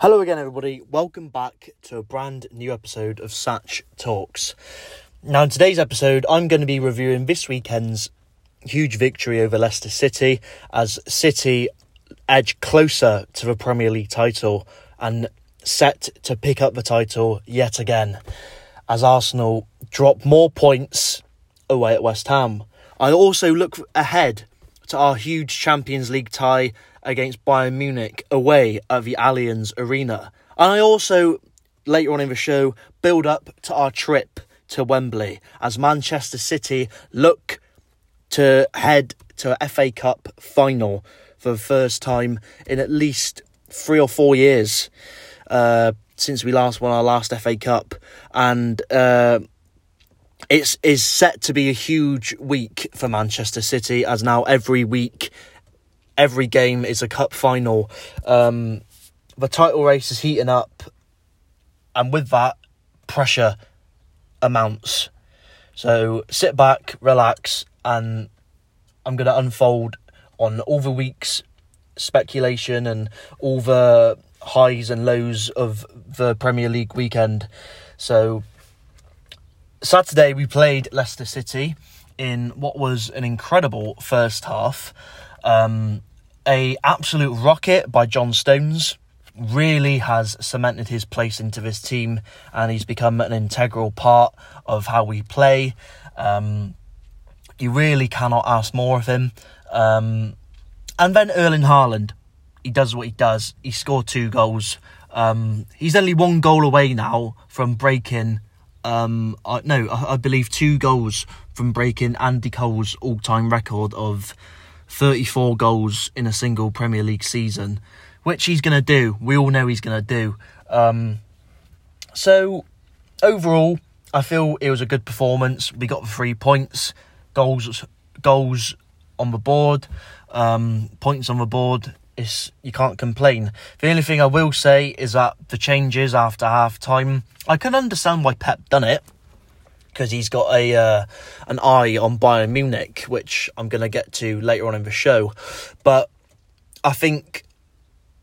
Hello again, everybody. Welcome back to a brand new episode of Satch Talks. Now, in today's episode, I'm going to be reviewing this weekend's huge victory over Leicester City as City edge closer to the Premier League title and set to pick up the title yet again as Arsenal drop more points away at West Ham. I also look ahead to our huge Champions League tie against Bayern Munich away at the Allianz Arena. And I also, later on in the show, build up to our trip to Wembley as Manchester City look to head to a FA Cup final for the first time in at least three or four years uh, since we last won our last FA Cup. And uh, it's is set to be a huge week for Manchester City as now every week every game is a cup final. Um, the title race is heating up, and with that, pressure amounts. So sit back, relax, and I'm going to unfold on all the week's speculation and all the highs and lows of the Premier League weekend. So Saturday we played Leicester City in what was an incredible first half. Um, a absolute rocket by John Stones really has cemented his place into this team and he's become an integral part of how we play. Um, you really cannot ask more of him. Um, and then Erling Haaland, he does what he does. He scored two goals. Um, he's only one goal away now from breaking. Um, I, no, I, I believe two goals from breaking Andy Cole's all-time record of 34 goals in a single Premier League season, which he's going to do. We all know he's going to do. Um, so, overall, I feel it was a good performance. We got the three points, goals, goals on the board, um, points on the board. It's, you can't complain. The only thing I will say is that the changes after half time, I can understand why Pep done it because he's got a uh, an eye on Bayern Munich, which I'm going to get to later on in the show. But I think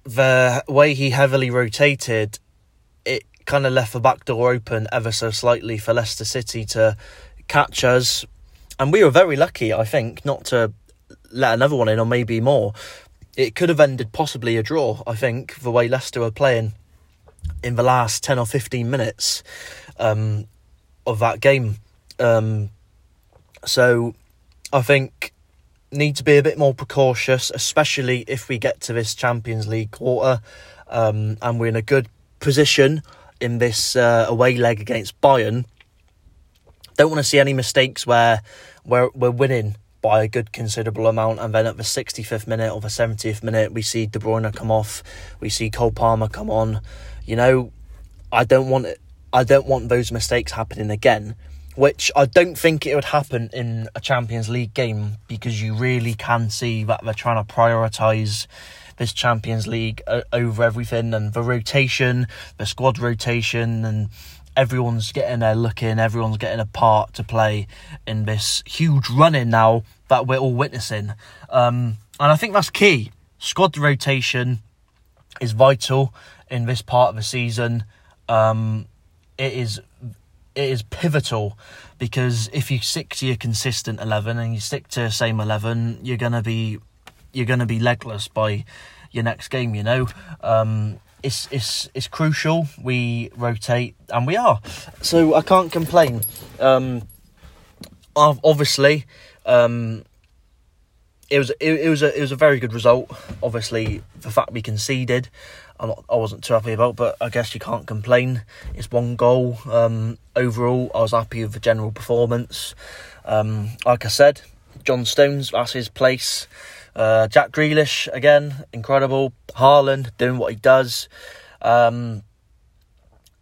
the way he heavily rotated, it kind of left the back door open ever so slightly for Leicester City to catch us, and we were very lucky, I think, not to let another one in or maybe more. It could have ended possibly a draw. I think the way Leicester were playing in the last ten or fifteen minutes. Um, of that game. Um, so I think need to be a bit more precautious, especially if we get to this Champions League quarter um, and we're in a good position in this uh, away leg against Bayern. Don't want to see any mistakes where where we're winning by a good considerable amount, and then at the 65th minute or the 70th minute, we see De Bruyne come off, we see Cole Palmer come on. You know, I don't want it I don't want those mistakes happening again, which I don't think it would happen in a Champions League game because you really can see that they're trying to prioritise this Champions League uh, over everything and the rotation, the squad rotation, and everyone's getting their look in, everyone's getting a part to play in this huge running now that we're all witnessing. Um, and I think that's key. Squad rotation is vital in this part of the season. Um, it is it is pivotal because if you stick to your consistent 11 and you stick to same 11 you're going to be you're going to be legless by your next game you know? Um, it's it's it's crucial. We rotate and we are. So i can't complain. Um, obviously um, it was it, it was a it was a very good result obviously the fact we conceded I'm not, I wasn't too happy about, but I guess you can't complain. It's one goal. Um, overall, I was happy with the general performance. Um, like I said, John Stones, that's his place. Uh, Jack Grealish, again, incredible. Haaland doing what he does. Um,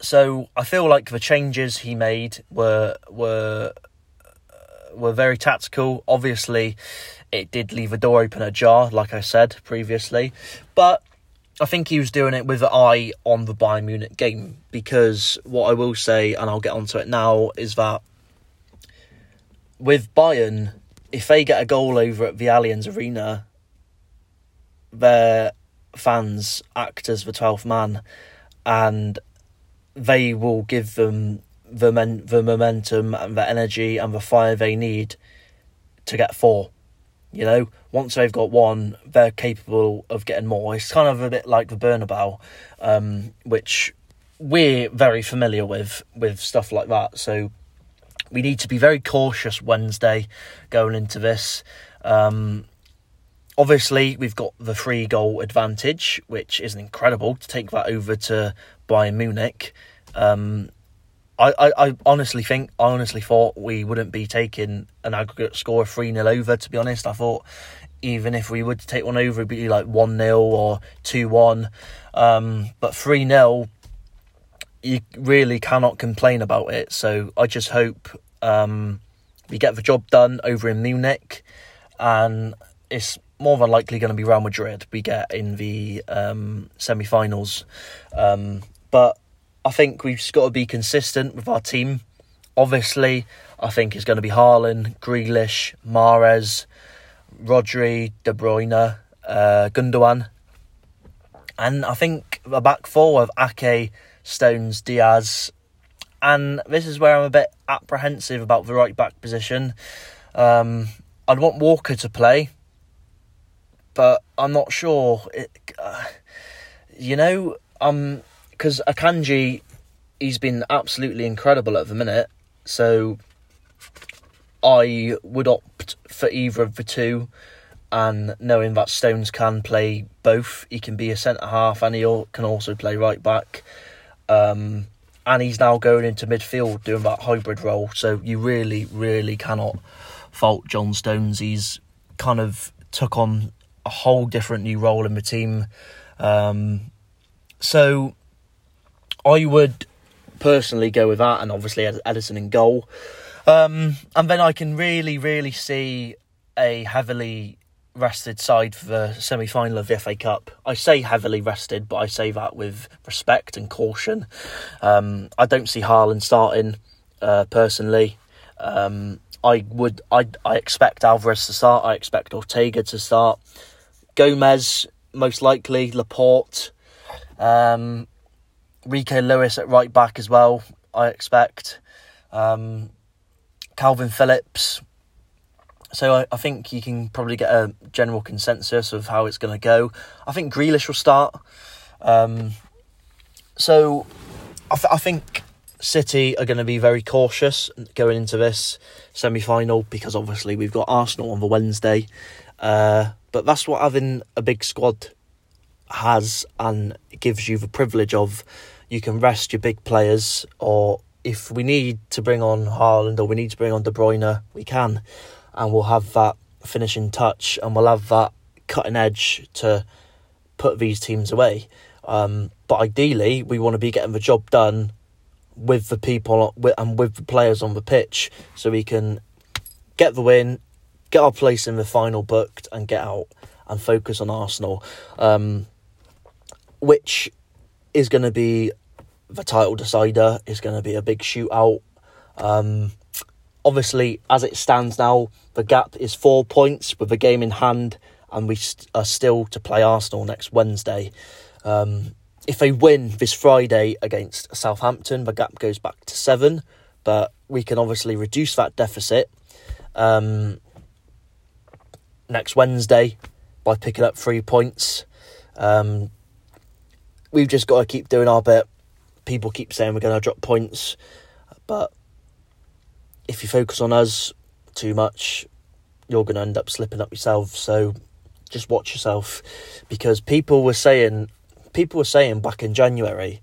so I feel like the changes he made were were uh, were very tactical. Obviously, it did leave a door open ajar, like I said previously, but I think he was doing it with an eye on the Bayern Munich game because what I will say, and I'll get onto it now, is that with Bayern, if they get a goal over at the Allianz Arena, they're fans act as the 12th man and they will give them the, men- the momentum and the energy and the fire they need to get four. You know, once they've got one, they're capable of getting more. It's kind of a bit like the Bernabeu, um, which we're very familiar with with stuff like that. So we need to be very cautious Wednesday going into this. Um, obviously, we've got the three goal advantage, which is incredible to take that over to Bayern Munich. Um, I, I, I, honestly think, I honestly thought we wouldn't be taking an aggregate score of 3 0 over, to be honest. I thought even if we would take one over, it'd be like 1 0 or 2 1. Um, but 3 0, you really cannot complain about it. So I just hope um, we get the job done over in Munich. And it's more than likely going to be Real Madrid we get in the um, semi finals. Um, but I think we've just got to be consistent with our team. Obviously, I think it's going to be Haaland, Grealish, Mahrez, Rodri, De Bruyne, uh, Gundogan. And I think the back four of Ake, Stones, Dias. And this is where I'm a bit apprehensive about the right back position. Um, I'd want Walker to play, but I'm not sure. It, uh, you know, um, because Akanji, he's been absolutely incredible at the minute. So I would opt for either of the two, and knowing that Stones can play both, he can be a centre half and he can also play right back. Um, and he's now going into midfield doing that hybrid role. So you really, really cannot fault John Stones. He's kind of took on a whole different new role in the team. Um, so I would personally go with that, and obviously Ederson in goal. Um, and then I can really, really see a heavily rested side for the semi final of the FA Cup. I say heavily rested, but I say that with respect and caution. Um, I don't see Haaland starting uh, personally. Um, I would, I, I expect Alvarez to start. I expect Ortega to start. Gomez most likely. Laporte. Um, Rico Lewis at right back as well, I expect. Um, Kalvin Phillips. So I, I, think you can probably get a general consensus of how it's going to go. I think Grealish will start. Um, so I, th- I think City are going to be very cautious going into this semi final because obviously we've got Arsenal on the Wednesday. Uh, but that's what having a big squad has and gives you the privilege of you can rest your big players, or if we need to bring on Haaland or we need to bring on De Bruyne, we can, and we'll have that finishing touch and we'll have that cutting edge to put these teams away. Um, but ideally, we want to be getting the job done with the people and with the players on the pitch, so we can get the win, get our place in the final booked, and get out and focus on Arsenal. Um, which is going to be the title decider. It's going to be a big shootout. Um, obviously, as it stands now, the gap is four points with the game in hand, and we st- are still to play Arsenal next Wednesday. Um, if they win this Friday against Southampton, the gap goes back to seven, but we can obviously reduce that deficit um, next Wednesday by picking up three points. Um, we've just got to keep doing our bit. People keep saying we're going to drop points, but if you focus on us too much, you're going to end up slipping up yourself. So just watch yourself because people were saying people were saying back in January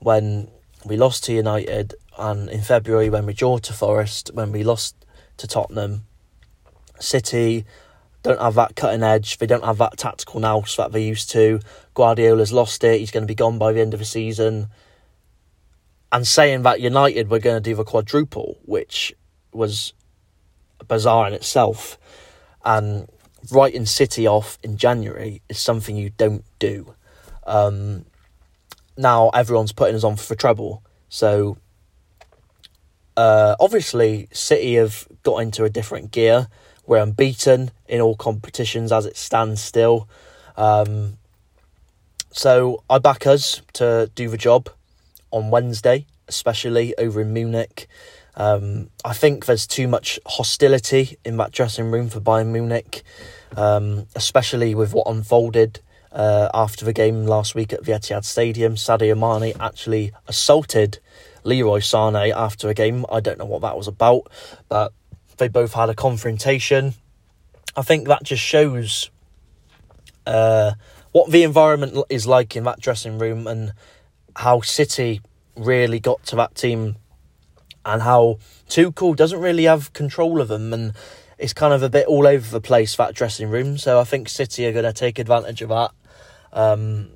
when we lost to United and in February when we drew to Forest, when we lost to Tottenham, City don't have that cutting edge. They don't have that tactical nous that they used to. Guardiola's lost it. He's going to be gone by the end of the season. And saying that United were going to do the quadruple, which was bizarre in itself, and writing City off in January is something you don't do. Um, now everyone's putting us on for treble, so uh, obviously City have got into a different gear. We're unbeaten in all competitions as it stands still. Um, so I back us to do the job on Wednesday, especially over in Munich. Um, I think there's too much hostility in that dressing room for Bayern Munich, um, especially with what unfolded uh, after the game last week at the Etihad Stadium. Sadio Mane actually assaulted Leroy Sané after a game. I don't know what that was about, but they both had a confrontation. I think that just shows uh, what the environment is like in that dressing room and how City really got to that team and how Tuchel doesn't really have control of them and it's kind of a bit all over the place that dressing room. So I think City are going to take advantage of that um,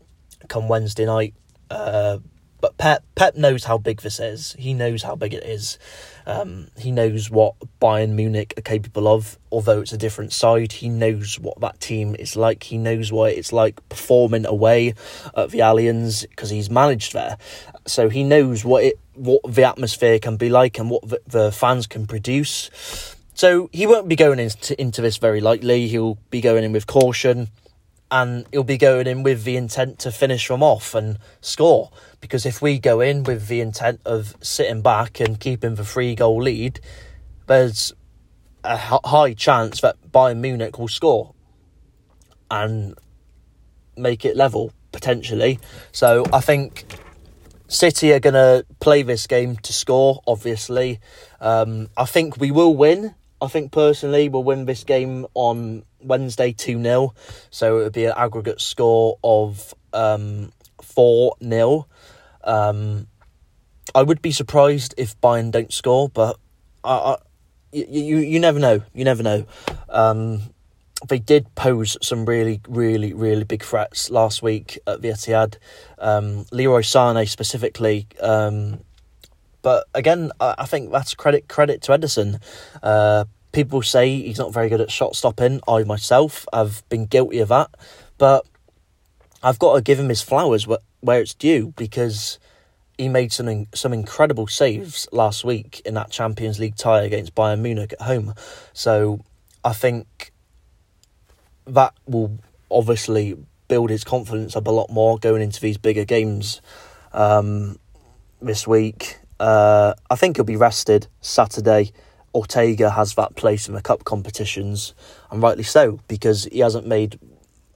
come Wednesday night. Uh, but Pep Pep knows how big this is. He knows how big it is. Um, he knows what Bayern Munich are capable of. Although it's a different side, he knows what that team is like. He knows what it's like performing away at the Allianz because he's managed there. So he knows what it what the atmosphere can be like and what the, the fans can produce. So he won't be going into into this very lightly. He'll be going in with caution and he'll be going in with the intent to finish them off and score. Because if we go in with the intent of sitting back and keeping the three goal lead, there's a high chance that Bayern Munich will score and make it level potentially. So I think City are going to play this game to score, obviously. Um, I think we will win. I think personally we'll win this game on Wednesday 2 0. So it would be an aggregate score of um, 4 um, 0. Um, I would be surprised if Bayern don't score, but I, I, you, you, never know. You never know. Um, they did pose some really, really, really big threats last week at the Etihad. Um, Leroy Sané specifically. Um, but again, I, I think that's credit credit to Ederson. Uh, people say he's not very good at shot stopping. I myself have been guilty of that, but I've got to give him his flowers where, where it's due because he made some some incredible saves last week in that Champions League tie against Bayern Munich at home. So I think that will obviously build his confidence up a lot more going into these bigger games um, this week. Uh, I think he'll be rested Saturday Ortega has that place in the cup competitions, and rightly so because he hasn't made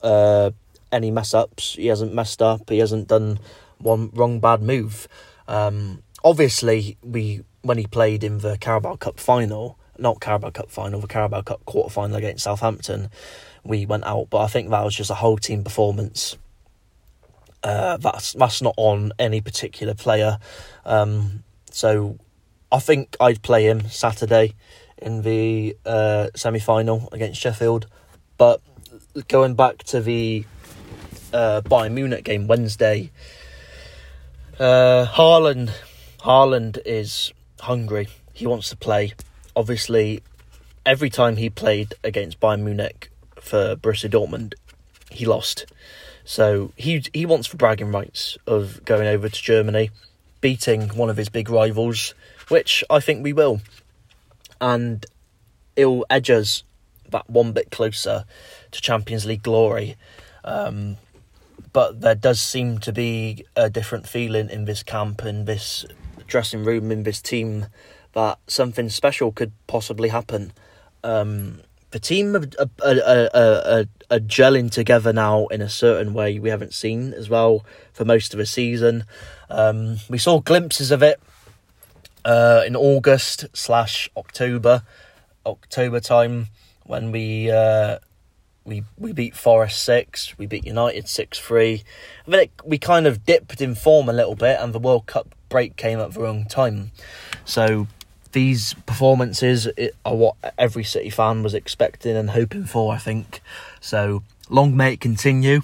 uh, any mess ups. He hasn't messed up. He hasn't done one wrong bad move. Um, obviously, we when he played in the Carabao Cup final, not Carabao Cup final, the Carabao Cup quarter final against Southampton, we went out. But I think that was just a whole team performance. Uh, that's that's not on any particular player. Um, so I think I'd play him Saturday in the uh, semi final against Sheffield. But going back to the uh, Bayern Munich game Wednesday, uh, Haaland, Haaland is hungry. He wants to play. Obviously, every time he played against Bayern Munich for Borussia Dortmund, he lost. So he he wants the bragging rights of going over to Germany, beating one of his big rivals which I think we will. And it'll edge us that one bit closer to Champions League glory. Um, but there does seem to be a different feeling in this camp, in this dressing room, in this team, that something special could possibly happen. Um, the team are, are, are, are, are gelling together now in a certain way we haven't seen as well for most of the season. Um, we saw glimpses of it uh, in August slash October, October time when we uh, we we beat Forest six, we beat United six three. I mean, it, we kind of dipped in form a little bit, and the World Cup break came at the wrong time. So these performances are what every City fan was expecting and hoping for. I think so. Long may it continue,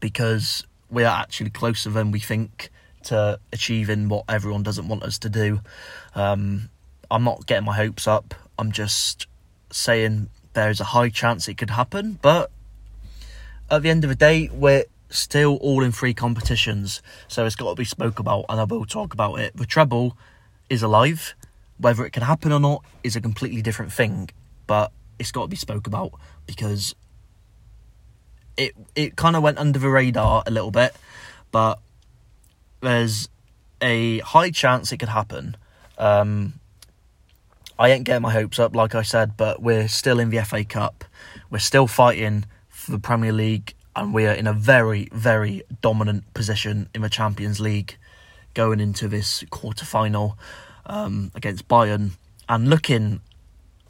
because we are actually closer than we think to achieving what everyone doesn't want us to do. Um, I'm not getting my hopes up. I'm just saying there's a high chance it could happen, but at the end of the day, we're still all in free competitions, so it's got to be spoke about, and I will talk about it. The treble is alive. Whether it can happen or not is a completely different thing, but it's got to be spoke about because it it kind of went under the radar a little bit, but there's a high chance it could happen. Um, I ain't getting my hopes up, like I said, but we're still in the FA Cup. We're still fighting for the Premier League, and we are in a very, very dominant position in the Champions League going into this quarter final um, against Bayern. And looking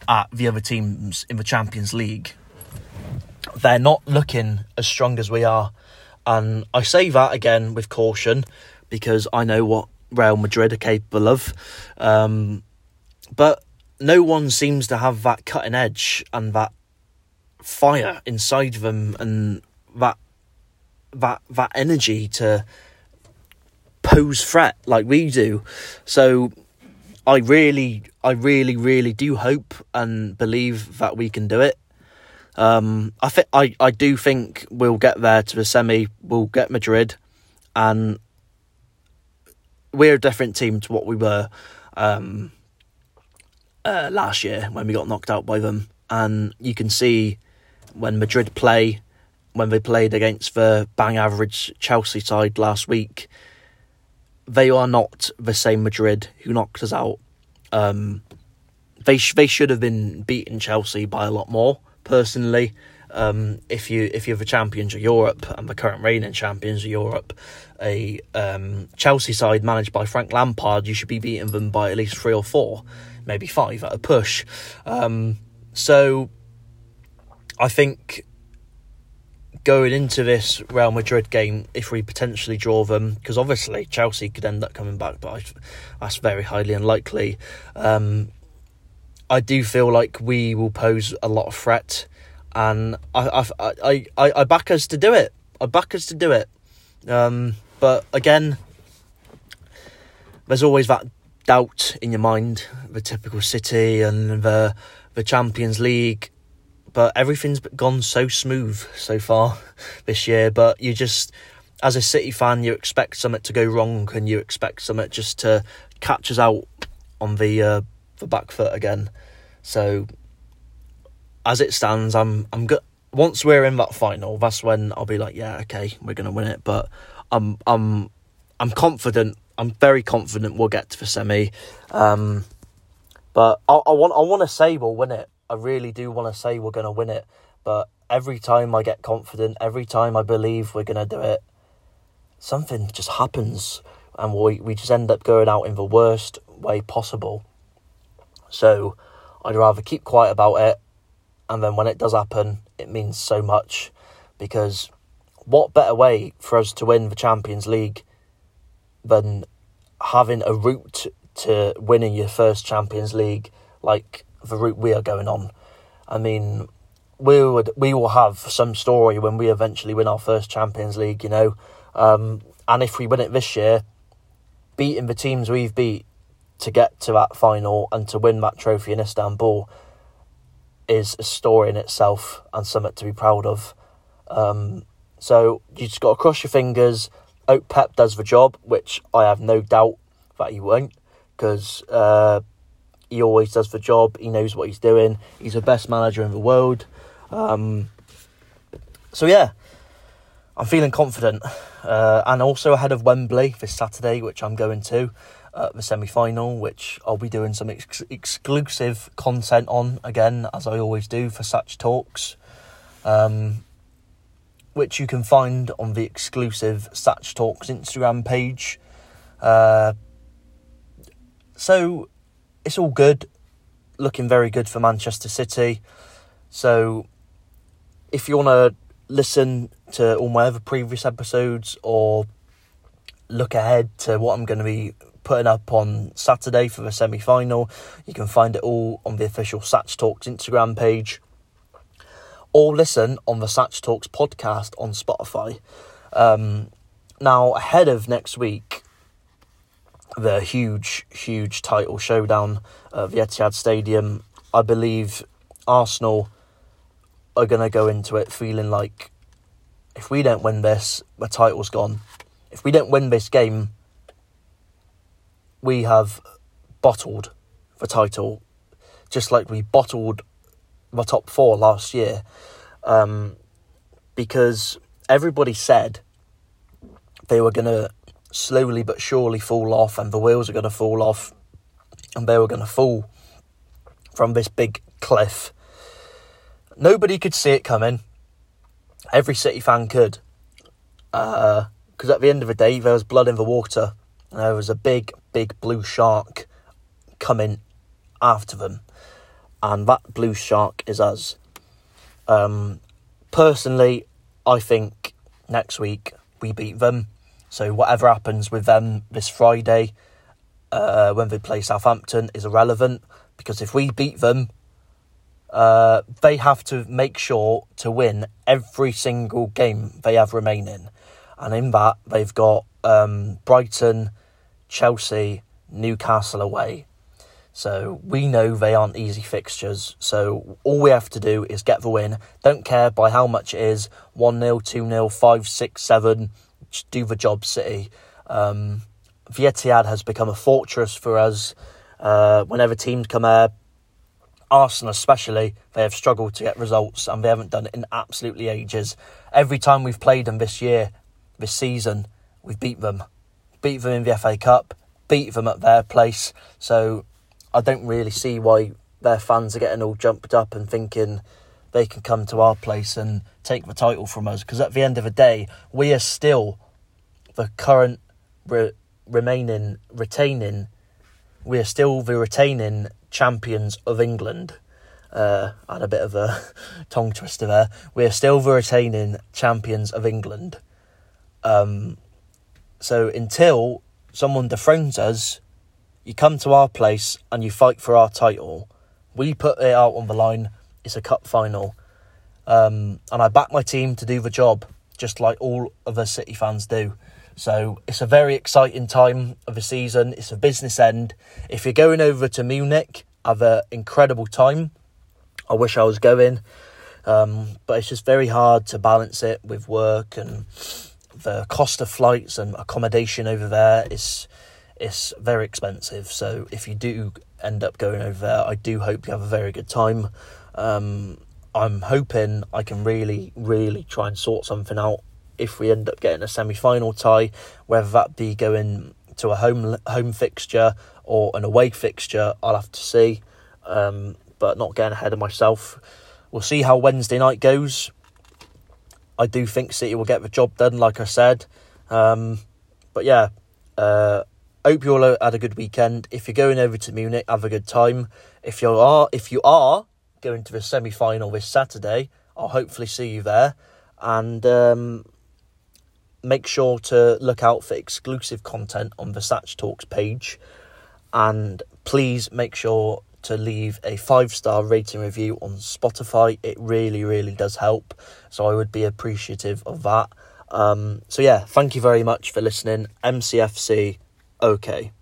at the other teams in the Champions League, they're not looking as strong as we are. And I say that again with caution because I know what Real Madrid are capable of. Um, but no one seems to have that cutting edge and that fire inside them and that that that energy to pose threat like we do. So I really I really really do hope and believe that we can do it. Um, I think I, I do think we'll get there to the semi. We'll get Madrid, and we're a different team to what we were. Um, uh, last year when we got knocked out by them, and you can see when Madrid play, when they played against the bang average Chelsea side last week, they are not the same Madrid who knocked us out. Um, they sh- they should have been beating Chelsea by a lot more. Personally, um, if you if you're the champions of Europe and the current reigning champions of Europe, a um, Chelsea side managed by Frank Lampard, you should be beating them by at least three or four maybe five at a push. Um, so I think going into this Real Madrid game, if we potentially draw them, because obviously Chelsea could end up coming back, but I, that's very highly unlikely. Um, I do feel like we will pose a lot of threat, and I I I I, I back us to do it. I back us to do it. Um, but again, there's always that doubt in your mind, the typical City and the the Champions League. But everything's gone so smooth so far this year. But you just, as a City fan, you expect something to go wrong, and you expect something just to catch us out on the uh, the back foot again. So, as it stands, I'm I'm good. Once we're in that final, that's when I'll be like, yeah, okay, we're gonna win it. But I'm I'm I'm confident I'm very confident we'll get to the semi. Um, but I, I want I want to say we'll win it. I really do want to say we're going to win it. But every time I get confident, every time I believe we're going to do it, something just happens, and we we just end up going out in the worst way possible. So I'd rather keep quiet about it, and then when it does happen, it means so much because what better way for us to win the Champions League than having a route to winning your first Champions League like the route we are going on. I mean, we would we will have some story when we eventually win our first Champions League, you know. Um, and if we win it this year, beating the teams we've beat to get to that final and to win that trophy in Istanbul is a story in itself and something to be proud of. Um, so you just got to cross your fingers hope Pep does the job, which I have no doubt that he won't, because uh, he always does the job. He knows what he's doing. He's the best manager in the world. Um, so yeah, I'm feeling confident, uh, and also ahead of Wembley this Saturday, which I'm going to. Uh, the semi final, which I'll be doing some ex- exclusive content on again, as I always do for Satch Talks. Um, which you can find on the exclusive Satch Talks Instagram page. Uh, so it's all good, looking very good for Manchester City. So if you want to listen to all my other previous episodes or look ahead to what I'm going to be putting up on Saturday for the semi final, you can find it all on the official Satch Talks Instagram page or listen on the Satch Talks podcast on Spotify. Um, now, ahead of next week, the huge, huge title showdown at the Etihad Stadium, I believe Arsenal are going to go into it feeling like if we don't win this, the title's gone. If we don't win this game, we have bottled the title, just like we bottled the top four last year. Um, because everybody said they were going to slowly but surely fall off and the wheels are going to fall off and they were going to fall from this big cliff. Nobody could see it coming. Every City fan could. Because uh, at the end of the day, there was blood in the water. And there was a big, big blue shark coming after them. And that blue shark is us. Um, personally, I think next week we beat them. So whatever happens with them this Friday, uh, when they play Southampton, is irrelevant because if we beat them, uh, they have to make sure to win every single game they have remaining, and in that they've got um, Brighton, Chelsea, Newcastle away. So we know they aren't easy fixtures. So all we have to do is get the win. Don't care by how much it is 1 0, 2 0, 5, 6, 7. Do the job, City. Um, has become a fortress for us. Uh, whenever teams come here, Arsenal especially, they have struggled to get results and they haven't done it in absolutely ages. Every time we've played them this year, this season, we've beat them. Beat them in the FA Cup, beat them at their place. So I don't really see why their fans are getting all jumped up and thinking they can come to our place and take the title from us. Because at the end of the day, we are still the current re- remaining, retaining, we are still the retaining champions of England. Uh, I had a bit of a tongue twister there. We are still the retaining champions of England. Um, so until someone dethrones us, you come to our place and you fight for our title. We put it out on the line. It's a cup final. Um, and I back my team to do the job, just like all of the City fans do. So it's a very exciting time of the season. It's a business end. If you're going over to Munich, have an incredible time. I wish I was going, um, but it's just very hard to balance it with work and the cost of flights and accommodation over there is it's very expensive. So if you do end up going over there, I do hope you have a very good time. Um, I'm hoping I can really, really try and sort something out if we end up getting a semi-final tie, whether that be going to a home home fixture or an away fixture, I'll have to see. Um, but not getting ahead of myself. We'll see how Wednesday night goes. I do think City will get the job done, like I said. Um, but yeah, uh, hope you all had a good weekend. If you're going over to Munich, have a good time. If you are, if you are going to the semi final this Saturday, I'll hopefully see you there. And um, make sure to look out for exclusive content on the Satch Talks page. And please make sure to leave a five star rating review on Spotify. It really, really does help. So I would be appreciative of that. Um, so, yeah, thank you very much for listening. MCFC okay.